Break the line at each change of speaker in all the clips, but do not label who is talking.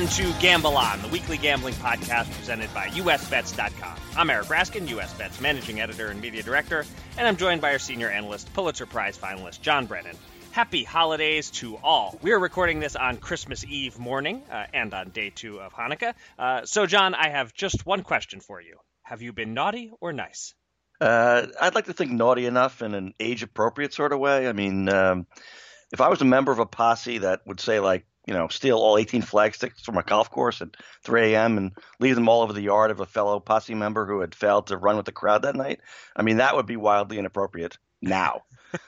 again to Gamble On, the weekly gambling podcast presented by USBets.com. I'm Eric Raskin, USBets managing editor and media director, and I'm joined by our senior analyst, Pulitzer Prize finalist John Brennan. Happy holidays to all. We are recording this on Christmas Eve morning uh, and on day two of Hanukkah. Uh, so, John, I have just one question for you. Have you been naughty or nice?
Uh, I'd like to think naughty enough in an age appropriate sort of way. I mean, um, if I was a member of a posse that would say, like, you know, steal all 18 flagsticks from a golf course at 3 a.m. and leave them all over the yard of a fellow posse member who had failed to run with the crowd that night. I mean, that would be wildly inappropriate now.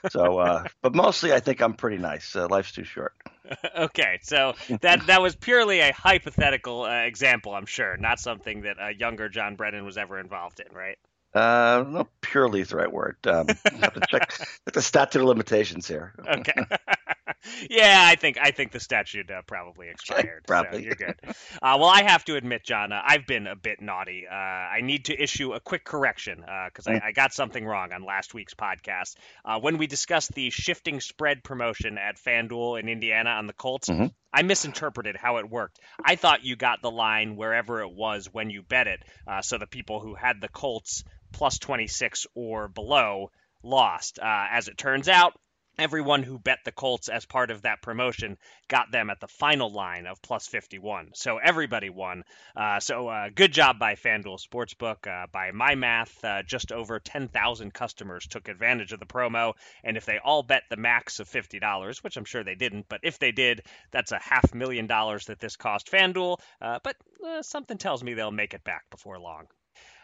so, uh, but mostly I think I'm pretty nice. Uh, life's too short.
okay, so that that was purely a hypothetical uh, example, I'm sure, not something that a younger John Brennan was ever involved in, right?
Uh, not purely is the right word. Um, have to check the statute of limitations here.
Okay. yeah, I think I think the statute uh, probably expired.
probably.
So you're good. Uh, well, I have to admit, John, uh, I've been a bit naughty. Uh, I need to issue a quick correction because I, I, got something wrong on last week's podcast uh, when we discussed the shifting spread promotion at FanDuel in Indiana on the Colts. Mm-hmm. I misinterpreted how it worked. I thought you got the line wherever it was when you bet it, uh, so the people who had the Colts plus 26 or below lost. Uh, as it turns out, everyone who bet the Colts as part of that promotion got them at the final line of plus 51. So everybody won. Uh, so uh, good job by FanDuel Sportsbook. Uh, by my math, uh, just over 10,000 customers took advantage of the promo. And if they all bet the max of $50, which I'm sure they didn't, but if they did, that's a half million dollars that this cost FanDuel. Uh, but uh, something tells me they'll make it back before long.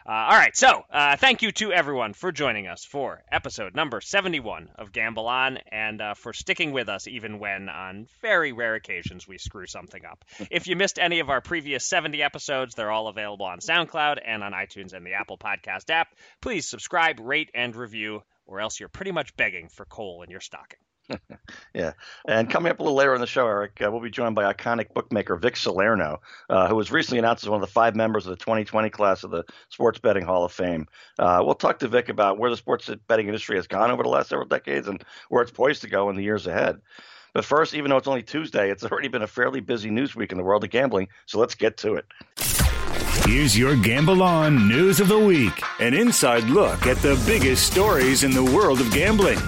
Uh, all right, so uh, thank you to everyone for joining us for episode number 71 of Gamble On and uh, for sticking with us even when, on very rare occasions, we screw something up. if you missed any of our previous 70 episodes, they're all available on SoundCloud and on iTunes and the Apple Podcast app. Please subscribe, rate, and review, or else you're pretty much begging for coal in your stocking.
yeah. And coming up a little later in the show, Eric, uh, we'll be joined by iconic bookmaker Vic Salerno, uh, who was recently announced as one of the five members of the 2020 class of the Sports Betting Hall of Fame. Uh, we'll talk to Vic about where the sports betting industry has gone over the last several decades and where it's poised to go in the years ahead. But first, even though it's only Tuesday, it's already been a fairly busy news week in the world of gambling, so let's get to it.
Here's your Gamble On News of the Week an inside look at the biggest stories in the world of gambling.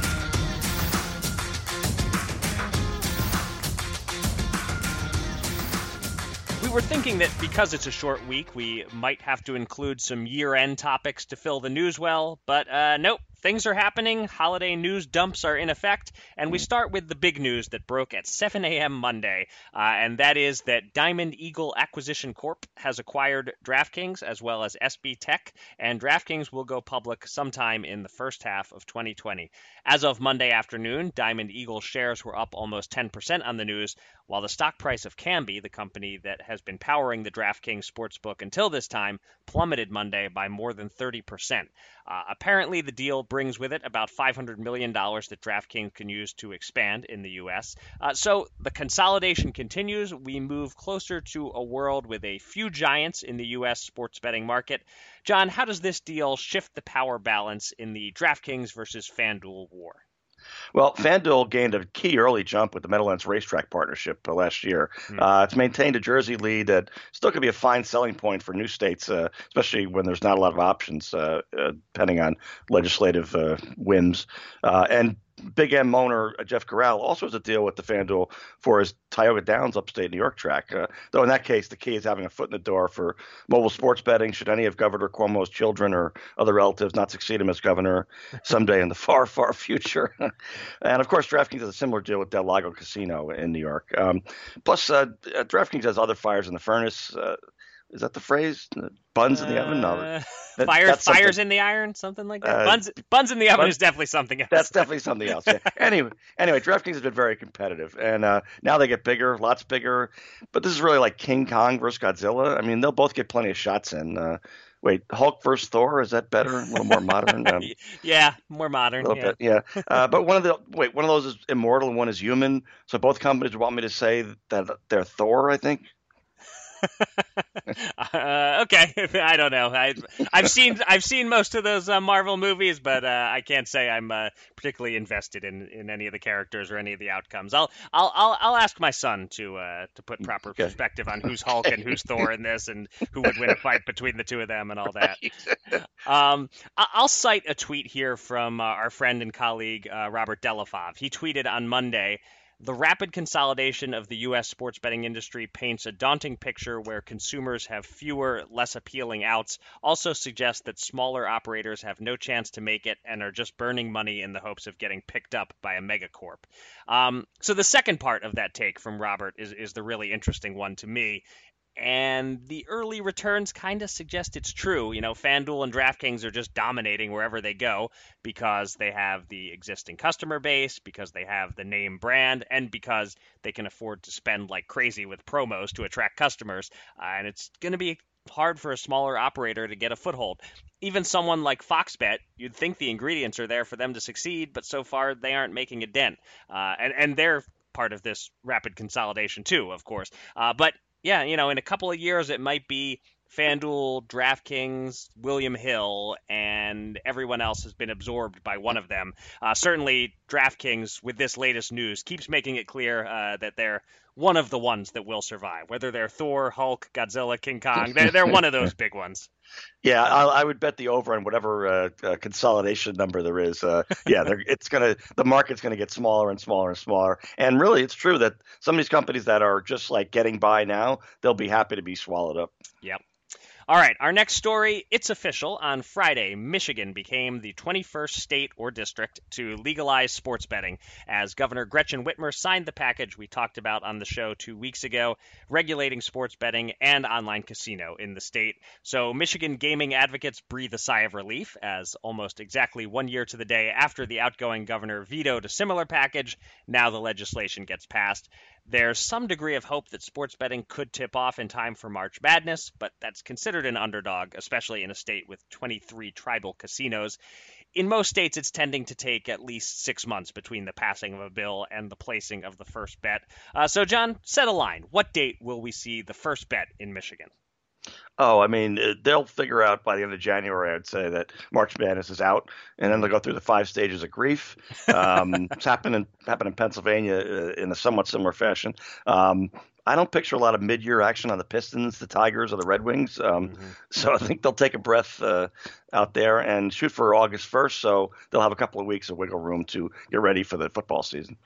Were thinking that because it's a short week, we might have to include some year end topics to fill the news well, but uh, nope. Things are happening, holiday news dumps are in effect, and we start with the big news that broke at 7 a.m. Monday, uh, and that is that Diamond Eagle Acquisition Corp has acquired DraftKings as well as SBTech, and DraftKings will go public sometime in the first half of 2020. As of Monday afternoon, Diamond Eagle shares were up almost 10% on the news, while the stock price of Kambi, the company that has been powering the DraftKings sportsbook until this time, plummeted Monday by more than 30%. Uh, apparently, the deal brings with it about $500 million that DraftKings can use to expand in the U.S. Uh, so the consolidation continues. We move closer to a world with a few giants in the U.S. sports betting market. John, how does this deal shift the power balance in the DraftKings versus FanDuel war?
Well, FanDuel gained a key early jump with the Meadowlands Racetrack partnership uh, last year. Mm-hmm. Uh, it's maintained a Jersey lead that still could be a fine selling point for new states, uh, especially when there's not a lot of options, uh, uh, depending on legislative uh, whims. and Big M owner uh, Jeff Gural also has a deal with the FanDuel for his Tioga Downs upstate New York track. Uh, though in that case, the key is having a foot in the door for mobile sports betting. Should any of Governor Cuomo's children or other relatives not succeed him as governor someday in the far, far future? and of course, DraftKings has a similar deal with Del Lago Casino in New York. Um, plus, uh, uh DraftKings has other fires in the furnace. Is that the phrase? Buns in the oven? No.
Uh, that, fires, fires in the iron, something like that. Uh, buns, buns in the oven is definitely something else.
That's definitely something else. Yeah. anyway, anyway, DraftKings has been very competitive, and uh, now they get bigger, lots bigger. But this is really like King Kong versus Godzilla. I mean, they'll both get plenty of shots in. Uh, wait, Hulk versus Thor is that better? A little more modern. Um,
yeah, more modern.
A little
yeah.
bit, yeah. Uh, but one of the wait, one of those is immortal and one is human. So both companies want me to say that they're Thor. I think.
uh, okay, I don't know. I, have seen I've seen most of those uh, Marvel movies, but uh, I can't say I'm uh, particularly invested in, in any of the characters or any of the outcomes. I'll I'll I'll, I'll ask my son to uh, to put proper okay. perspective on who's Hulk and who's Thor in this, and who would win a fight between the two of them, and all that. Um, I'll cite a tweet here from uh, our friend and colleague Robert DellaFave. He tweeted on Monday. The rapid consolidation of the U.S. sports betting industry paints a daunting picture where consumers have fewer, less appealing outs, also suggests that smaller operators have no chance to make it and are just burning money in the hopes of getting picked up by a megacorp. Um, so the second part of that take from Robert is, is the really interesting one to me, and the early returns kind of suggest it's true. You know, FanDuel and DraftKings are just dominating wherever they go because they have the existing customer base, because they have the name brand, and because they can afford to spend like crazy with promos to attract customers. Uh, and it's going to be hard for a smaller operator to get a foothold. Even someone like Foxbet, you'd think the ingredients are there for them to succeed, but so far they aren't making a dent. Uh, and, and they're part of this rapid consolidation too, of course. Uh, but yeah, you know, in a couple of years, it might be FanDuel, DraftKings, William Hill, and everyone else has been absorbed by one of them. Uh, certainly, DraftKings, with this latest news, keeps making it clear uh, that they're one of the ones that will survive. Whether they're Thor, Hulk, Godzilla, King Kong, they're, they're one of those big ones.
Yeah, I, I, would bet the over on whatever uh, uh, consolidation number there is. Uh, yeah, it's gonna the market's gonna get smaller and smaller and smaller. And really, it's true that some of these companies that are just like getting by now, they'll be happy to be swallowed up.
Yep. All right, our next story, it's official. On Friday, Michigan became the 21st state or district to legalize sports betting as Governor Gretchen Whitmer signed the package we talked about on the show 2 weeks ago, regulating sports betting and online casino in the state. So, Michigan gaming advocates breathe a sigh of relief as almost exactly 1 year to the day after the outgoing governor vetoed a similar package, now the legislation gets passed. There's some degree of hope that sports betting could tip off in time for March Madness, but that's considered an underdog, especially in a state with 23 tribal casinos. In most states, it's tending to take at least six months between the passing of a bill and the placing of the first bet. Uh, so, John, set a line. What date will we see the first bet in Michigan?
Oh, I mean, uh, they'll figure out by the end of January, I'd say, that March Madness is out, and then they'll go through the five stages of grief. Um, it's happened in, happened in Pennsylvania uh, in a somewhat similar fashion. Um, I don't picture a lot of mid-year action on the Pistons, the Tigers, or the Red Wings. Um, mm-hmm. So I think they'll take a breath uh, out there and shoot for August 1st. So they'll have a couple of weeks of wiggle room to get ready for the football season.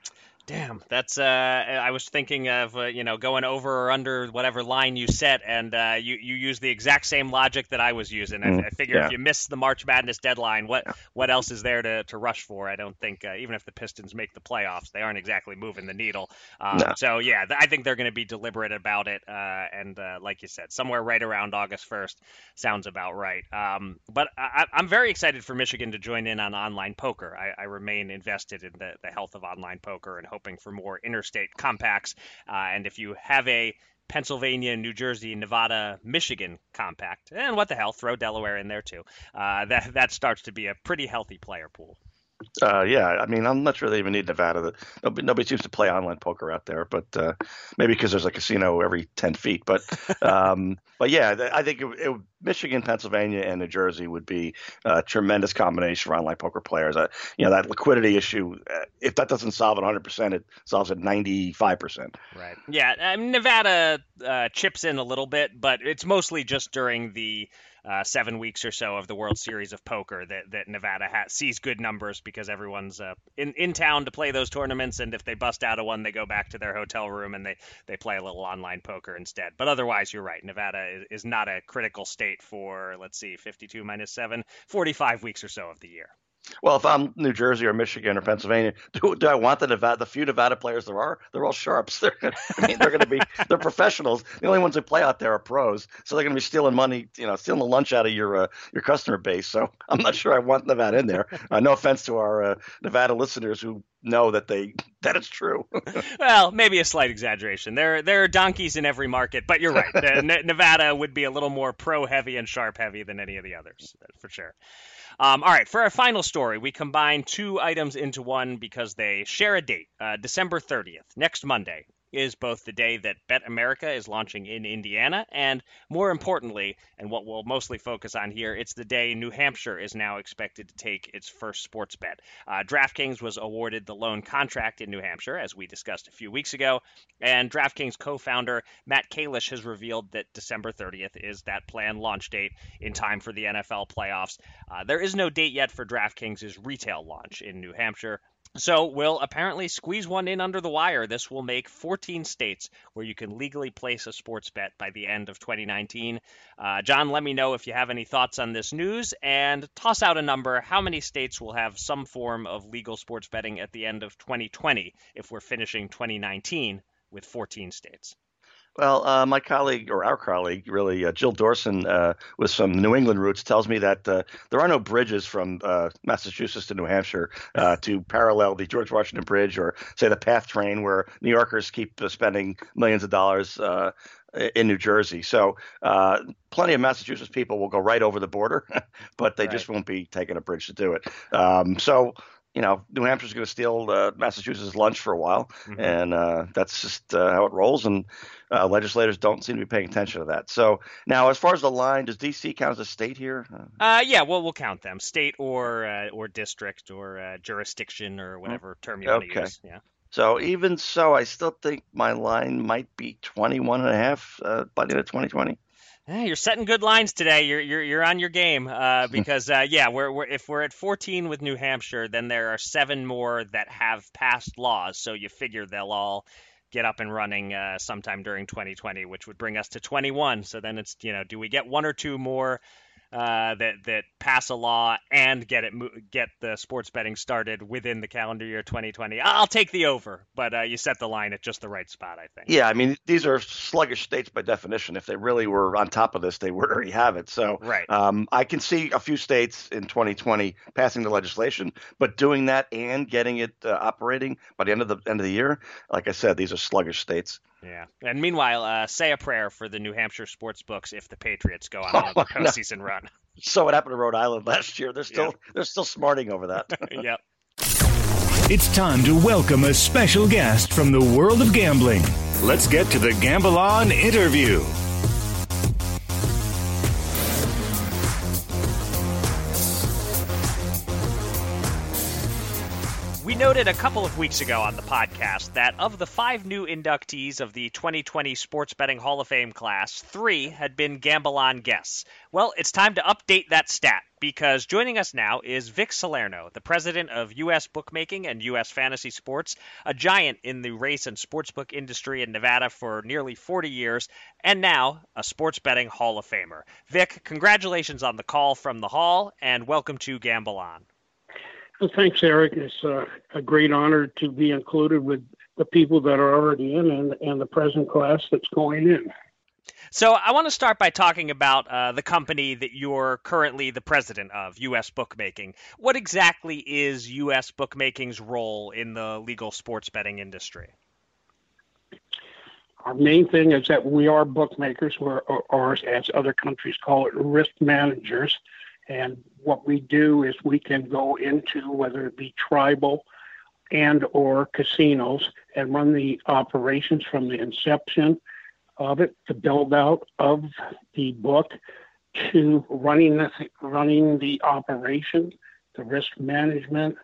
Damn, that's. Uh, I was thinking of uh, you know going over or under whatever line you set, and uh, you you use the exact same logic that I was using. I, mm, I figure yeah. if you miss the March Madness deadline, what yeah. what else is there to, to rush for? I don't think uh, even if the Pistons make the playoffs, they aren't exactly moving the needle. Um, no. So yeah, I think they're going to be deliberate about it, uh, and uh, like you said, somewhere right around August first sounds about right. Um, but I, am very excited for Michigan to join in on online poker. I, I remain invested in the, the health of online poker and hoping for more interstate compacts. Uh, and if you have a Pennsylvania, New Jersey, Nevada, Michigan compact, and what the hell, throw Delaware in there too. Uh, that that starts to be a pretty healthy player pool.
Uh, yeah, I mean, I'm not sure they even need Nevada. Nobody, nobody seems to play online poker out there, but uh, maybe because there's a casino every ten feet. But um, but yeah, I think it, it, Michigan, Pennsylvania, and New Jersey would be a tremendous combination for online poker players. Uh, you know, that liquidity issue, uh, if that doesn't solve it 100, percent it solves it 95 percent.
Right. Yeah, mean, Nevada uh, chips in a little bit, but it's mostly just during the uh, seven weeks or so of the World Series of Poker that, that Nevada ha- sees good numbers because everyone's uh, in, in town to play those tournaments. And if they bust out of one, they go back to their hotel room and they, they play a little online poker instead. But otherwise, you're right. Nevada is, is not a critical state for, let's see, 52 minus 7, 45 weeks or so of the year.
Well, if I'm New Jersey or Michigan or Pennsylvania, do, do I want the Nevada? The few Nevada players there are, they're all sharps. They're, I mean, they're going to be they're professionals. The only ones who play out there are pros, so they're going to be stealing money, you know, stealing the lunch out of your uh, your customer base. So I'm not sure I want Nevada in there. Uh, no offense to our uh, Nevada listeners who know that they that it's true.
well, maybe a slight exaggeration. There there are donkeys in every market, but you're right. Nevada would be a little more pro heavy and sharp heavy than any of the others, for sure. Um, all right, for our final story, we combine two items into one because they share a date, uh, December 30th, next Monday. Is both the day that BetAmerica is launching in Indiana, and more importantly, and what we'll mostly focus on here, it's the day New Hampshire is now expected to take its first sports bet. Uh, DraftKings was awarded the lone contract in New Hampshire, as we discussed a few weeks ago, and DraftKings co founder Matt Kalish has revealed that December 30th is that planned launch date in time for the NFL playoffs. Uh, there is no date yet for DraftKings' retail launch in New Hampshire. So we'll apparently squeeze one in under the wire. This will make 14 states where you can legally place a sports bet by the end of 2019. Uh, John, let me know if you have any thoughts on this news and toss out a number. How many states will have some form of legal sports betting at the end of 2020 if we're finishing 2019 with 14 states?
Well, uh, my colleague, or our colleague, really, uh, Jill Dorson, uh, with some New England roots, tells me that uh, there are no bridges from uh, Massachusetts to New Hampshire uh, to parallel the George Washington Bridge or, say, the PATH train, where New Yorkers keep spending millions of dollars in New Jersey. So, plenty of Massachusetts people will go right over the border, but they right. just won't be taking a bridge to do it. Um, so, you know, New Hampshire's going to steal uh, Massachusetts' lunch for a while, mm-hmm. and uh, that's just uh, how it rolls. And uh, legislators don't seem to be paying attention to that. So now, as far as the line, does D.C. count as a state here?
Uh, yeah, well, we'll count them, state or uh, or district or jurisdiction or whatever term you okay. want to use. Yeah.
So even so, I still think my line might be 21 and a half by the end of 2020.
You're setting good lines today. You're you're you're on your game uh, because uh, yeah, we're, we're if we're at 14 with New Hampshire, then there are seven more that have passed laws. So you figure they'll all get up and running uh, sometime during 2020, which would bring us to 21. So then it's you know, do we get one or two more uh, that that pass a law and get it get the sports betting started within the calendar year 2020. I'll take the over, but uh, you set the line at just the right spot, I think.
Yeah, I mean these are sluggish states by definition. If they really were on top of this, they would already have it. So
right.
um, I can see a few states in 2020 passing the legislation, but doing that and getting it uh, operating by the end of the end of the year, like I said, these are sluggish states.
Yeah. And meanwhile, uh, say a prayer for the New Hampshire sports books if the Patriots go on oh, another postseason no. run.
So what happened to Rhode Island last year? They're still yep. they're still smarting over that.
yep.
It's time to welcome a special guest from the world of gambling. Let's get to the Gamble On interview.
Noted a couple of weeks ago on the podcast that of the five new inductees of the 2020 Sports Betting Hall of Fame class, three had been Gamble On guests. Well, it's time to update that stat because joining us now is Vic Salerno, the president of U.S. Bookmaking and U.S. Fantasy Sports, a giant in the race and sportsbook industry in Nevada for nearly 40 years, and now a sports betting Hall of Famer. Vic, congratulations on the call from the Hall, and welcome to Gamble On.
Well, thanks, Eric. It's uh, a great honor to be included with the people that are already in and, and the present class that's going in.
So I want to start by talking about uh, the company that you're currently the president of, U.S. Bookmaking. What exactly is U.S. Bookmaking's role in the legal sports betting industry?
Our main thing is that we are bookmakers, or, or as other countries call it, risk managers. And what we do is we can go into whether it be tribal and or casinos and run the operations from the inception of it, the build out of the book to running the running the operation, the risk management.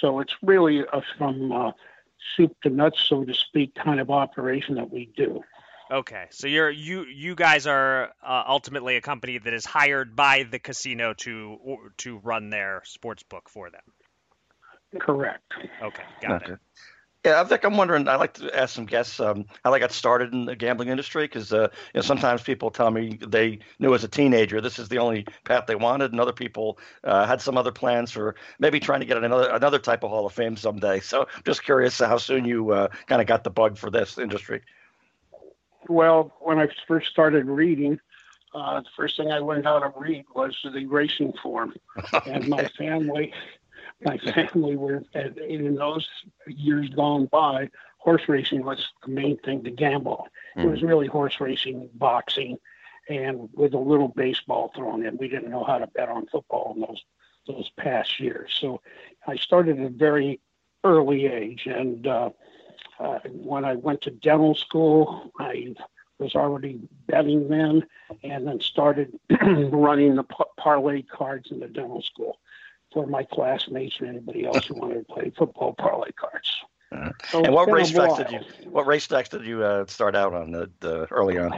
So it's really a, from uh, soup to nuts, so to speak, kind of operation that we do.
Okay, so you're you you guys are uh, ultimately a company that is hired by the casino to to run their sports book for them.
Correct.
Okay, got okay. it.
Yeah, I think I'm wondering. I like to ask some guests um, how they got started in the gambling industry because uh, you know, sometimes people tell me they knew as a teenager this is the only path they wanted, and other people uh, had some other plans for maybe trying to get another another type of Hall of Fame someday. So, I'm just curious how soon you uh, kind of got the bug for this industry.
Well, when I first started reading, uh, the first thing I went out to read was the racing form, and my family, my family were in those years gone by. Horse racing was the main thing to gamble. Mm. It was hmm. really horse racing, boxing, and with a little baseball thrown in. We didn't know how to bet on football in those those past years. So I started at a very early age, and uh, Uh, when I went to dental school, I was already betting then, and then started running the parlay cards in the dental school for my classmates and anybody else who wanted to play football parlay cards.
Uh, so and what racetracks did you? What racetracks did you uh, start out on the, the early on?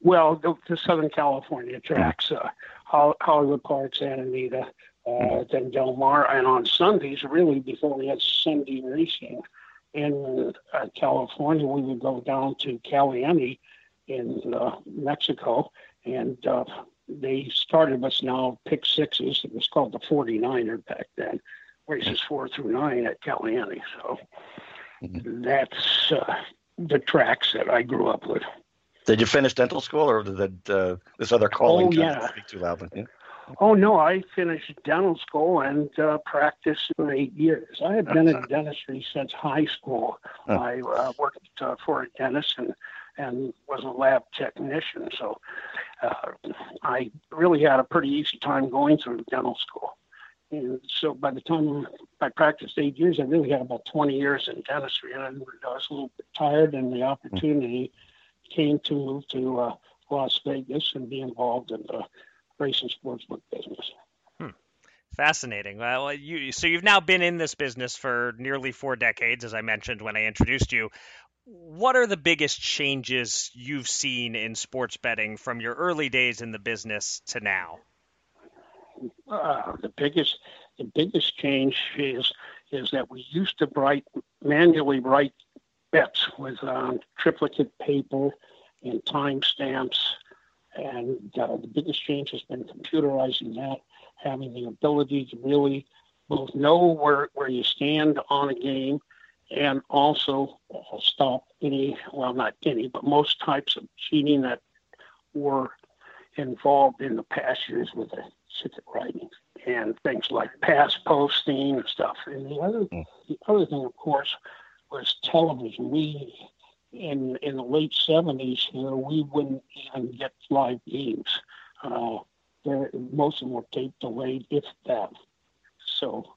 Well, the, the Southern California tracks, uh, Hollywood Park, Santa Anita, uh, mm-hmm. then Del Mar, and on Sundays, really before we had Sunday racing in uh, California, we would go down to Caliente in uh, Mexico, and uh, they started us now pick sixes. It was called the 49er back then, races four through nine at Caliente. So mm-hmm. that's uh, the tracks that I grew up with.
Did you finish dental school, or did uh, this other calling oh, yeah. speak too loudly? Yeah.
Oh no, I finished dental school and uh, practiced for eight years. I had been in dentistry since high school. I uh, worked uh, for a dentist and and was a lab technician, so uh, I really had a pretty easy time going through dental school. And so by the time I practiced eight years, I really had about 20 years in dentistry, and I was a little bit tired, and the opportunity came to move to uh, Las Vegas and be involved in the racing sportsbook business.
Hmm. Fascinating. Well, you so you've now been in this business for nearly four decades, as I mentioned when I introduced you. What are the biggest changes you've seen in sports betting from your early days in the business to now?
uh, the biggest the biggest change is is that we used to write manually write bets with um, triplicate paper and timestamps, and uh, the biggest change has been computerizing that, having the ability to really both know where where you stand on a game and also uh, stop any well not any but most types of cheating that were involved in the past years with the ticket writing and things like pass posting and stuff. And the other, mm. the other thing, of course, was television. We in in the late seventies we wouldn't even get live games. Uh, most of them were tape delayed, if that. So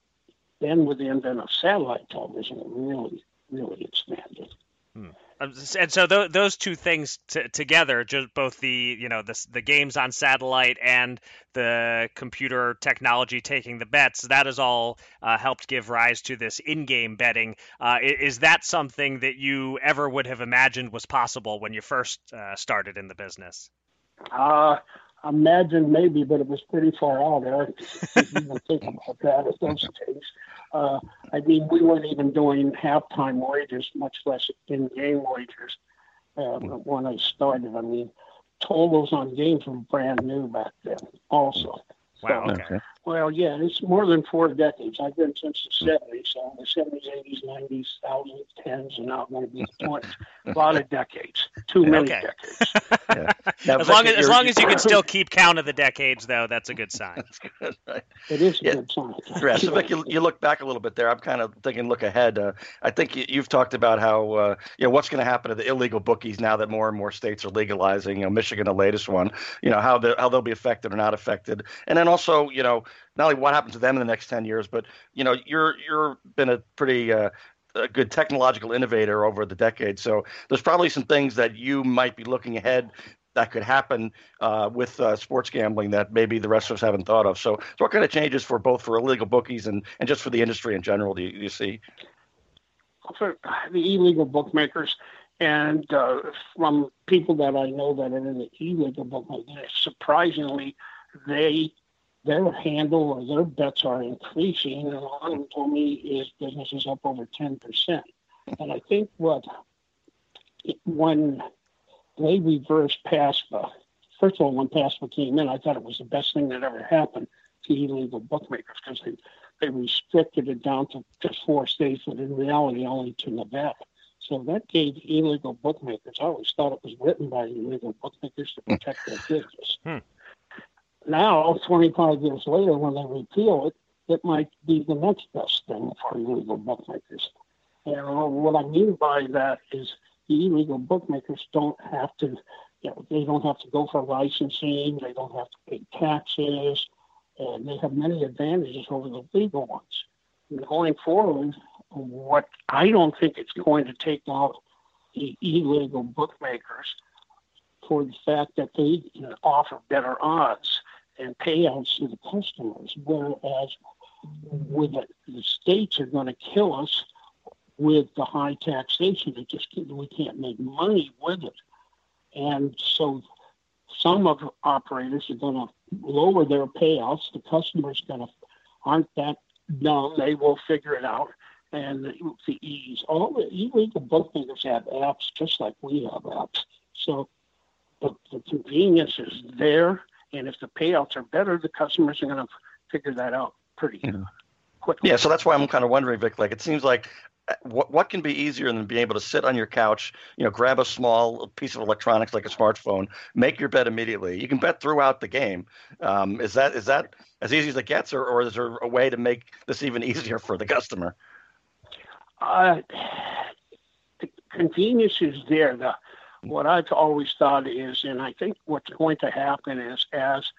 then, with the advent of satellite television, it really, really expanded.
Hmm. Um, and so th- those two things t- together, just both the you know the the games on satellite and the computer technology taking the bets, that has all uh, helped give rise to this in-game betting. Uh, is that something that you ever would have imagined was possible when you first uh, started in the business?
Imagine maybe, but it was pretty far out. Eric, even think about that at those days. Uh, I mean, we weren't even doing halftime wagers, much less in-game wagers uh, when I started. I mean, totals on games were brand new back then, also.
Wow. So, okay.
Well, yeah, it's more than four decades. I've been since the 70s, so the 70s, 80s, 90s, thousands, tens, and now I'm going to be the 20s. A lot of decades. Too many okay. decades.
yeah. now, as long as, as long as you can still keep count of the decades, though, that's a good sign.
good, right? It is a yeah. good sign.
Yeah, so Vic, you, you, look back a little bit there. I'm kind of thinking, look ahead. Uh, I think you, have talked about how, uh, you know, what's going to happen to the illegal bookies now that more and more states are legalizing. You know, Michigan, the latest one. You know, how how they'll be affected or not affected, and then also, you know not only what happens to them in the next 10 years, but you know, you're you're been a pretty uh, a good technological innovator over the decades. So there's probably some things that you might be looking ahead that could happen uh, with uh, sports gambling that maybe the rest of us haven't thought of. So, so, what kind of changes for both for illegal bookies and, and just for the industry in general do you, you see?
For the illegal bookmakers, and uh, from people that I know that are in the illegal bookmakers, surprisingly, they their handle or their bets are increasing. And one of them told me is business is up over 10%. And I think what, when they reversed PASPA, first of all, when PASPA came in, I thought it was the best thing that ever happened to illegal bookmakers because they, they restricted it down to just four states, but in reality, only to Nevada. So that gave illegal bookmakers, I always thought it was written by illegal bookmakers to protect their business. Hmm now, 25 years later, when they repeal it, it might be the next best thing for illegal bookmakers. And what I mean by that is the illegal bookmakers don't have to, you know, they don't have to go for licensing, they don't have to pay taxes, and they have many advantages over the legal ones. And going forward, what I don't think it's going to take out the illegal bookmakers for the fact that they offer better odds and payouts to the customers, whereas with the, the states are going to kill us with the high taxation. It just we can't make money with it, and so some of operators are going to lower their payouts. The customers going to aren't that dumb; they will figure it out. And the, the ease, all the illegal bookmakers have apps just like we have apps. So the, the convenience is there, and if the payouts are better, the customers are going to figure that out pretty yeah. quickly.
Yeah, so that's why I'm kind of wondering, Vic. Like, it seems like what what can be easier than being able to sit on your couch, you know, grab a small piece of electronics like a smartphone, make your bet immediately. You can bet throughout the game. Um, is that is that as easy as it gets, or, or is there a way to make this even easier for the customer?
Uh, the convenience is there. The what I've always thought is, and I think what's going to happen is as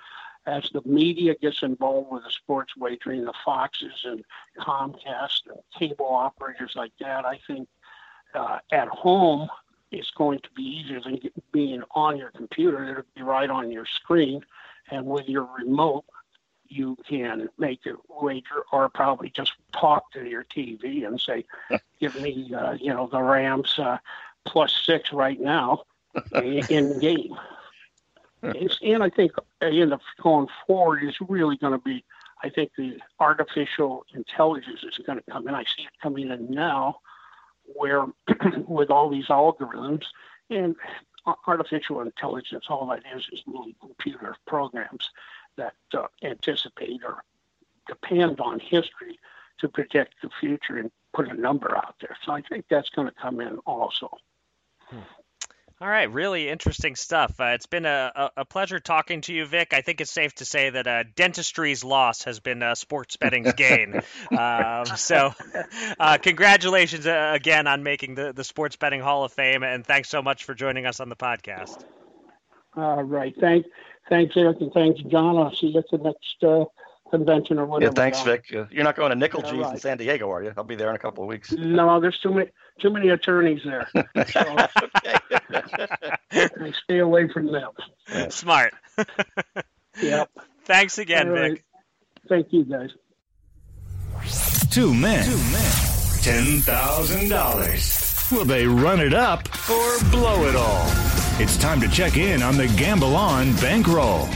as the media gets involved with the sports wagering, the Foxes and Comcast and cable operators like that, I think uh, at home it's going to be easier than being on your computer. It'll be right on your screen, and with your remote, you can make a wager or probably just talk to your TV and say, "Give me, uh, you know, the Rams uh, plus six right now in the game." and I think in the going forward is really going to be. I think the artificial intelligence is going to come in. I see it coming in now, where with all these algorithms and artificial intelligence, all that is is really computer programs that uh, anticipate or depend on history to predict the future and put a number out there. So I think that's going to come in also.
All right, really interesting stuff. Uh, it's been a, a, a, pleasure talking to you, Vic. I think it's safe to say that uh, dentistry's loss has been uh, sports betting's gain. um, so, uh, congratulations uh, again on making the, the Sports Betting Hall of Fame, and thanks so much for joining us on the podcast.
All right. Thank, thanks, Eric, and thanks, John. I'll see you at the next uh, convention or whatever.
Yeah, thanks, Vic. Uh, you're not going to Nickel G's right. in San Diego, are you? I'll be there in a couple of weeks.
No, there's too many too many attorneys there. So I stay away from them.
Smart.
yep.
Thanks again, right. Vic.
Thank you, guys.
Two men. Two men. Ten thousand dollars. Will they run it up or blow it all? It's time to check in on the Gamble On bankroll.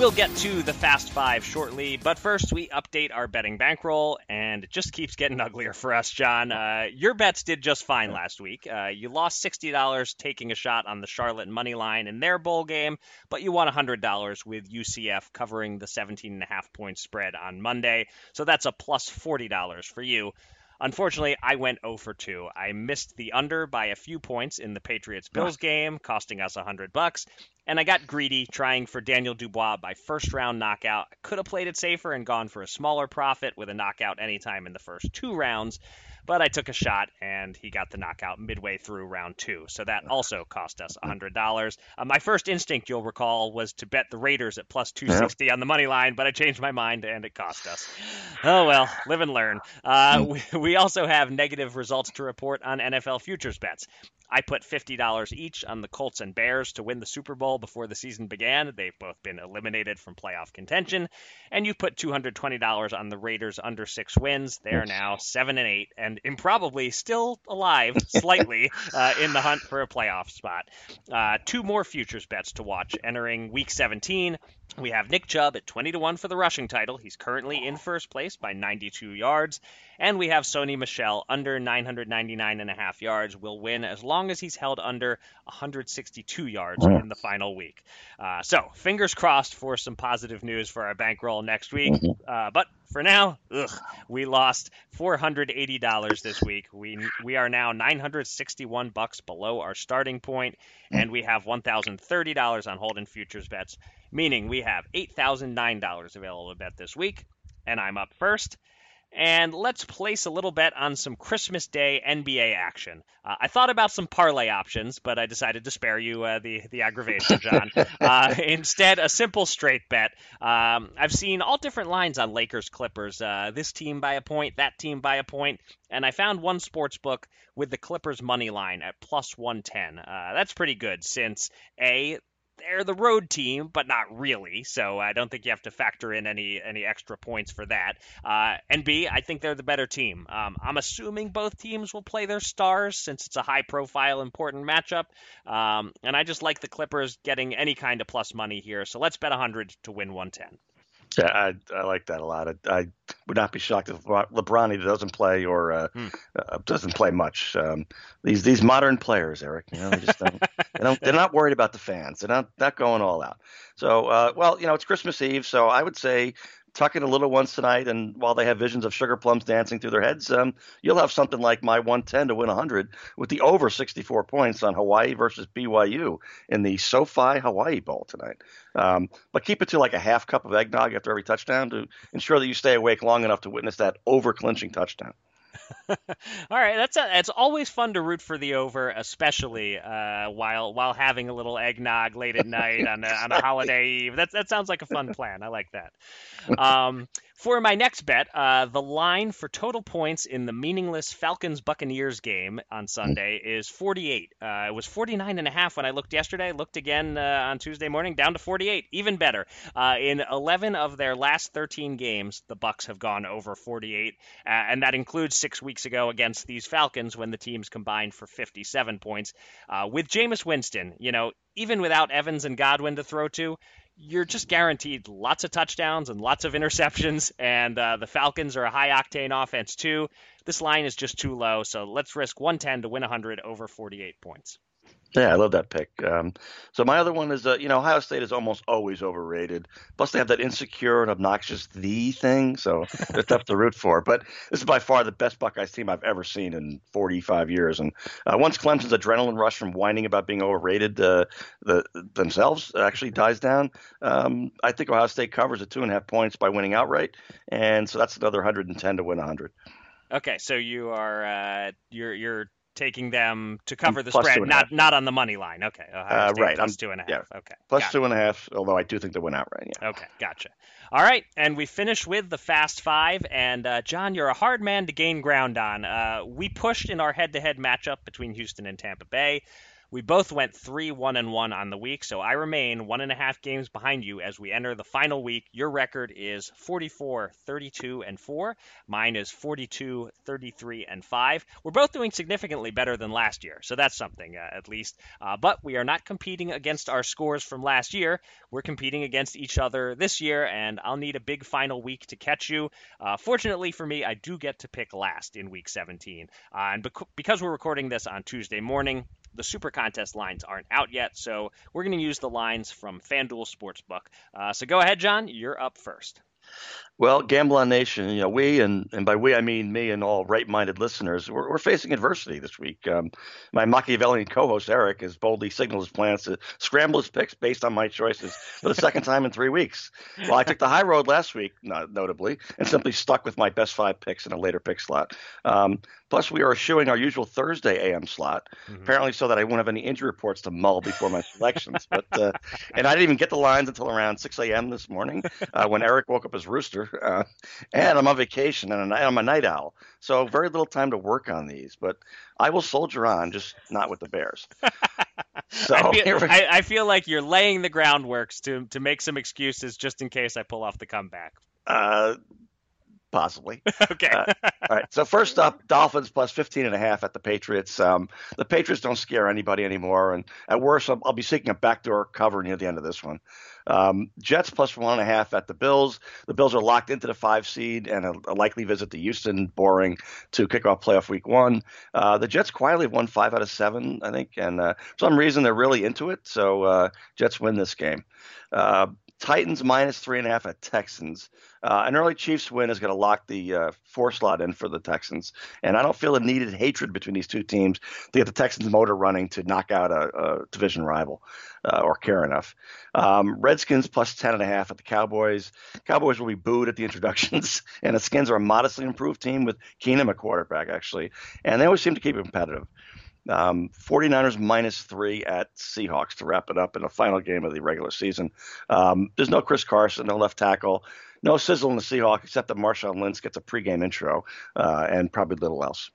We'll get to the Fast Five shortly, but first we update our betting bankroll, and it just keeps getting uglier for us, John. Uh, your bets did just fine last week. Uh, you lost $60 taking a shot on the Charlotte money line in their bowl game, but you won $100 with UCF covering the 17.5 point spread on Monday, so that's a plus $40 for you. Unfortunately, I went 0 for 2. I missed the under by a few points in the Patriots Bills game, costing us 100 bucks, and I got greedy trying for Daniel Dubois by first round knockout. I could have played it safer and gone for a smaller profit with a knockout anytime in the first two rounds, but I took a shot and he got the knockout midway through round two. So that also cost us $100. Uh, my first instinct, you'll recall, was to bet the Raiders at plus 260 yep. on the money line, but I changed my mind and it cost us. Oh, well, live and learn. Uh, we, we also have negative results to report on NFL futures bets. I put $50 each on the Colts and Bears to win the Super Bowl before the season began. They've both been eliminated from playoff contention. And you put $220 on the Raiders under six wins. They are now 7 and 8 and improbably still alive slightly uh, in the hunt for a playoff spot. Uh, two more futures bets to watch entering week 17. We have Nick Chubb at 20 to 1 for the rushing title. He's currently in first place by 92 yards. And we have Sony Michel under 999 and a half yards will win as long as he's held under 162 yards in the final week. Uh, so fingers crossed for some positive news for our bankroll next week. Mm-hmm. Uh, but for now, ugh, we lost $480 this week. We we are now 961 bucks below our starting point, and we have $1,030 on Holden futures bets meaning we have $8,009 available to bet this week, and I'm up first. And let's place a little bet on some Christmas Day NBA action. Uh, I thought about some parlay options, but I decided to spare you uh, the the aggravation, John. uh, instead, a simple straight bet. Um, I've seen all different lines on Lakers Clippers. Uh, this team by a point, that team by a point, and I found one sports book with the Clippers money line at plus 110. Uh, that's pretty good since a they're the road team, but not really. So I don't think you have to factor in any any extra points for that. Uh, and B, I think they're the better team. Um, I'm assuming both teams will play their stars since it's a high profile, important matchup. Um, and I just like the Clippers getting any kind of plus money here. So let's bet 100 to win 110.
Yeah, I, I like that a lot. I, I would not be shocked if LeBron either doesn't play or uh, hmm. uh, doesn't play much. Um, these these modern players, Eric, you know, they just don't, they don't they're not worried about the fans. They're not not going all out. So, uh, well, you know, it's Christmas Eve, so I would say tuck in the little ones tonight, and while they have visions of sugar plums dancing through their heads, um, you'll have something like my 110 to win 100 with the over 64 points on Hawaii versus BYU in the SoFi Hawaii Bowl tonight. Um, but keep it to like a half cup of eggnog after every touchdown to ensure that you stay awake long enough to witness that over clinching touchdown.
All right, that's a, it's always fun to root for the over, especially uh, while while having a little eggnog late at night on a, on a holiday eve. That that sounds like a fun plan. I like that. Um, for my next bet, uh, the line for total points in the meaningless Falcons Buccaneers game on Sunday is 48. Uh, it was 49 and a half when I looked yesterday. Looked again uh, on Tuesday morning, down to 48. Even better. Uh, in 11 of their last 13 games, the Bucks have gone over 48, uh, and that includes six weeks ago against these Falcons when the teams combined for 57 points. Uh, with Jameis Winston, you know, even without Evans and Godwin to throw to, you're just guaranteed lots of touchdowns and lots of interceptions. And uh, the Falcons are a high octane offense, too. This line is just too low. So let's risk 110 to win 100 over 48 points.
Yeah, I love that pick. Um, so my other one is, uh, you know, Ohio State is almost always overrated. Plus, they have that insecure and obnoxious "the" thing, so they're tough to root for. But this is by far the best Buckeyes team I've ever seen in 45 years. And uh, once Clemson's adrenaline rush from whining about being overrated uh, the, themselves actually dies down, um, I think Ohio State covers at two and a half points by winning outright, and so that's another 110 to win 100.
Okay, so you are uh, you're you're taking them to cover the spread, not not on the money line. Okay,
uh, right,
plus I'm, two and a half.
Yeah,
okay,
plus two and a half. Although I do think they went outright. Yeah.
Okay, gotcha. All right, and we finish with the Fast Five. And uh, John, you're a hard man to gain ground on. Uh, we pushed in our head-to-head matchup between Houston and Tampa Bay. We both went three, one, and one on the week, so I remain one and a half games behind you as we enter the final week. Your record is 44, 32, and four. Mine is 42, 33, and five. We're both doing significantly better than last year, so that's something uh, at least. Uh, but we are not competing against our scores from last year. We're competing against each other this year, and I'll need a big final week to catch you. Uh, fortunately for me, I do get to pick last in week 17, uh, and bec- because we're recording this on Tuesday morning the super contest lines aren't out yet, so we're going to use the lines from FanDuel Sportsbook. Uh, so go ahead, John. You're up first.
Well, Gamble on Nation, you know, we and and by we I mean me and all right-minded listeners, we're, we're facing adversity this week. Um, my Machiavellian co-host Eric has boldly signaled his plans to scramble his picks based on my choices for the second time in three weeks. Well, I took the high road last week, not notably, and simply stuck with my best five picks in a later pick slot. Um, plus, we are eschewing our usual Thursday AM slot, mm-hmm. apparently so that I won't have any injury reports to mull before my selections. but uh, and I didn't even get the lines until around 6 a.m. this morning uh, when Eric woke up his rooster uh, and I'm on vacation and I'm a night owl, so very little time to work on these. But I will soldier on, just not with the Bears.
So I feel, I, I feel, like you're laying the groundwork to to make some excuses just in case I pull off the comeback.
Uh, possibly.
okay. uh,
all right. So first up, Dolphins plus 15 and a half at the Patriots. Um, the Patriots don't scare anybody anymore, and at worst, I'll, I'll, be seeking a backdoor cover near the end of this one. Um, Jets plus one and a half at the Bills. The Bills are locked into the five seed and a, a likely visit to Houston, boring to kick off playoff week one. Uh, the Jets quietly won five out of seven, I think, and uh, for some reason they're really into it. So uh, Jets win this game. Titans minus three and a half at Texans. Uh, an early Chiefs win is going to lock the uh, four slot in for the Texans, and I don't feel a needed hatred between these two teams to get the Texans motor running to knock out a, a division rival uh, or care enough. Um, Redskins plus ten and a half at the Cowboys. Cowboys will be booed at the introductions, and the Skins are a modestly improved team with Keenum at quarterback actually, and they always seem to keep it competitive. Um, 49ers minus three at Seahawks to wrap it up in the final game of the regular season. Um, there's no Chris Carson, no left tackle, no sizzle in the Seahawks except that Marshawn Lynch gets a pregame intro uh, and probably little else.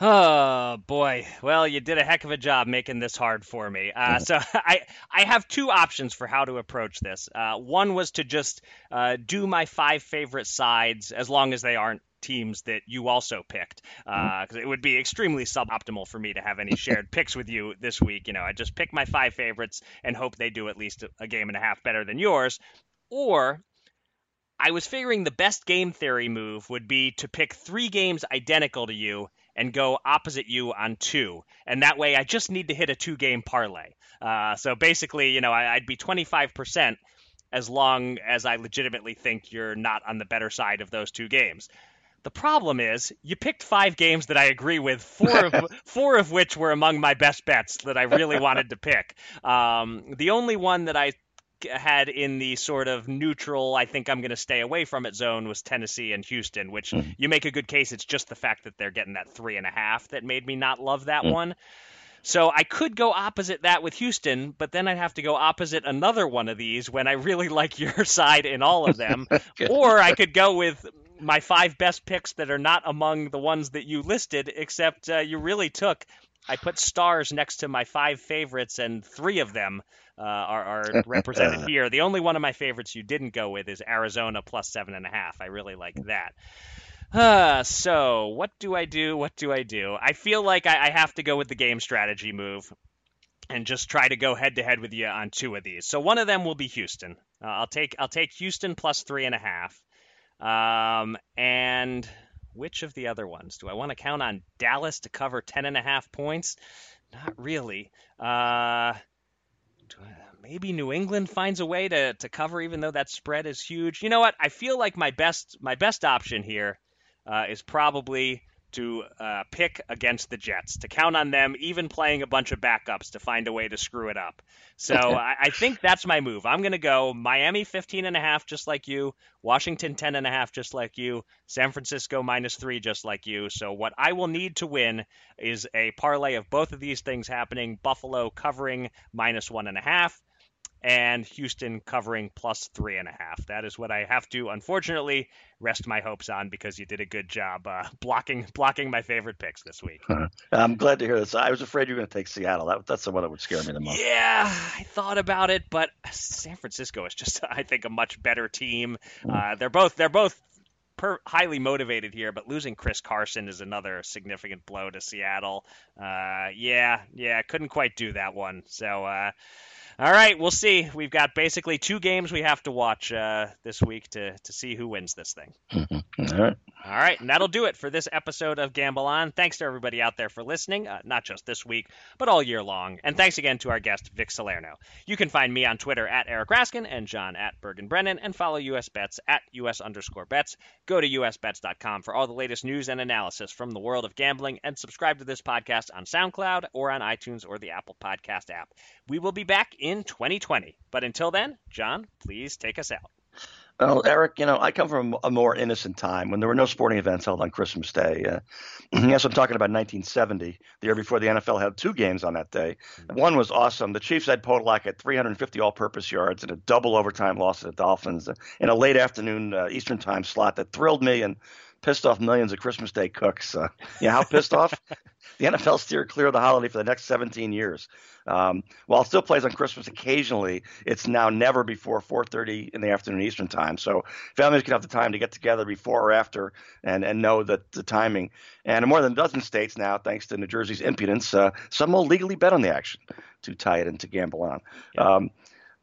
Oh boy! Well, you did a heck of a job making this hard for me. Uh, so I I have two options for how to approach this. Uh, one was to just uh, do my five favorite sides, as long as they aren't teams that you also picked, because uh, it would be extremely suboptimal for me to have any shared picks with you this week. You know, I just pick my five favorites and hope they do at least a game and a half better than yours, or I was figuring the best game theory move would be to pick three games identical to you and go opposite you on two. And that way I just need to hit a two game parlay. Uh, so basically, you know, I, would be 25% as long as I legitimately think you're not on the better side of those two games. The problem is, you picked five games that I agree with, four of four of which were among my best bets that I really wanted to pick. Um, the only one that I had in the sort of neutral, I think I'm going to stay away from it zone was Tennessee and Houston, which mm. you make a good case. It's just the fact that they're getting that three and a half that made me not love that mm. one. So I could go opposite that with Houston, but then I'd have to go opposite another one of these when I really like your side in all of them. or I could go with my five best picks that are not among the ones that you listed, except uh, you really took. I put stars next to my five favorites, and three of them uh, are, are represented here. The only one of my favorites you didn't go with is Arizona plus seven and a half. I really like that. Uh, so what do I do? What do I do? I feel like I, I have to go with the game strategy move and just try to go head to head with you on two of these. So one of them will be Houston. Uh, I'll take I'll take Houston plus three and a half. Um, and which of the other ones do I want to count on? Dallas to cover ten and a half points? Not really. Uh, maybe New England finds a way to, to cover, even though that spread is huge. You know what? I feel like my best my best option here uh, is probably to uh, pick against the Jets, to count on them even playing a bunch of backups to find a way to screw it up. So I, I, think that's my move. I'm going to go Miami 15 and a half, just like you, Washington 10 and a half, just like you, San Francisco minus three, just like you. So what I will need to win is a parlay of both of these things happening. Buffalo covering minus one and a half and Houston covering plus three and a half. That is what I have to, unfortunately, rest my hopes on because you did a good job uh, blocking blocking my favorite picks this week.
I'm glad to hear this. I was afraid you were going to take Seattle. That, that's the one that would scare me the most.
Yeah, I thought about it, but San Francisco is just, I think, a much better team. Hmm. Uh, they're both they're both Per, highly motivated here, but losing Chris Carson is another significant blow to Seattle. Uh, yeah, yeah, couldn't quite do that one. So, uh, all right, we'll see. We've got basically two games we have to watch uh, this week to to see who wins this thing.
All right.
All right, and that'll do it for this episode of Gamble On. Thanks to everybody out there for listening, uh, not just this week, but all year long. And thanks again to our guest, Vic Salerno. You can find me on Twitter at Eric Raskin and John at Bergen Brennan, and follow US Bets at US underscore bets. Go to usbets.com for all the latest news and analysis from the world of gambling, and subscribe to this podcast on SoundCloud or on iTunes or the Apple Podcast app. We will be back in 2020. But until then, John, please take us out.
Well, Eric, you know, I come from a more innocent time when there were no sporting events held on Christmas Day. Uh, yes, I'm talking about 1970, the year before the NFL had two games on that day. Mm-hmm. One was awesome. The Chiefs had Podolak at 350 all-purpose yards and a double overtime loss to the Dolphins in a late afternoon uh, Eastern time slot that thrilled me and pissed off millions of Christmas Day cooks. Uh, you know how pissed off? The NFL steered clear of the holiday for the next 17 years. Um, while it still plays on Christmas occasionally, it's now never before 4:30 in the afternoon Eastern time. So families can have the time to get together before or after and and know that the timing. And in more than a dozen states now, thanks to New Jersey's impudence, uh, some will legally bet on the action to tie it into gamble on. Yeah. Um,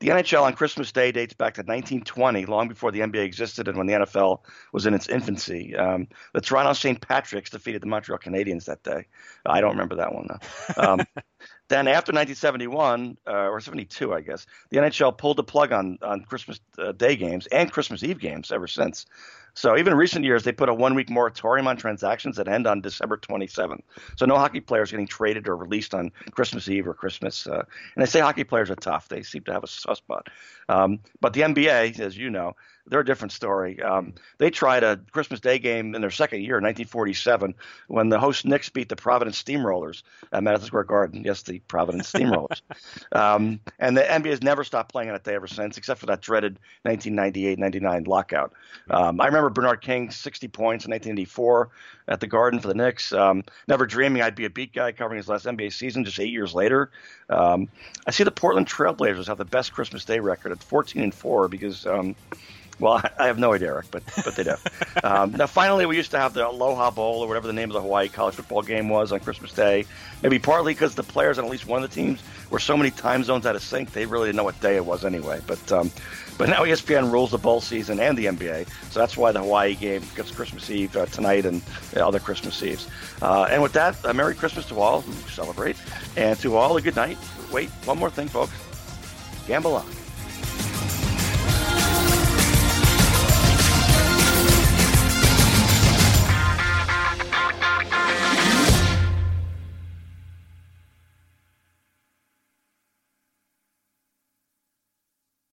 The NHL on Christmas Day dates back to 1920, long before the NBA existed and when the NFL was in its infancy. Um, the Toronto St. Patrick's defeated the Montreal Canadiens that day. I don't remember that one though. Um, then after 1971 uh, or 72, I guess, the NHL pulled the plug on on Christmas uh, Day games and Christmas Eve games ever since. So even in recent years, they put a one week moratorium on transactions that end on December 27th. So no hockey players getting traded or released on Christmas Eve or Christmas. Uh, and they say hockey players are tough. They seem to have a soft spot. Um, but the NBA, as you know, they're a different story. Um, they tried a Christmas Day game in their second year, 1947, when the host Knicks beat the Providence Steamrollers at Madison Square Garden. Yes, the Providence Steamrollers. um, and the NBA has never stopped playing on that day ever since, except for that dreaded 1998-99 lockout. Um, I remember Bernard King 60 points in 1984 at the Garden for the Knicks. Um, never dreaming I'd be a beat guy covering his last NBA season just eight years later. Um, I see the Portland Trailblazers have the best Christmas Day record at 14 and four because um, well, I have no idea, Eric, but but they do. um, now, finally, we used to have the Aloha Bowl or whatever the name of the Hawaii college football game was on Christmas Day. Maybe partly because the players on at least one of the teams were so many time zones out of sync, they really didn't know what day it was anyway. But um, but now ESPN rules the bowl season and the NBA, so that's why the Hawaii game gets Christmas Eve uh, tonight and other Christmas Eves. Uh, and with that, a Merry Christmas to all who celebrate, and to all a good night. Wait, one more thing, folks. Gamble on.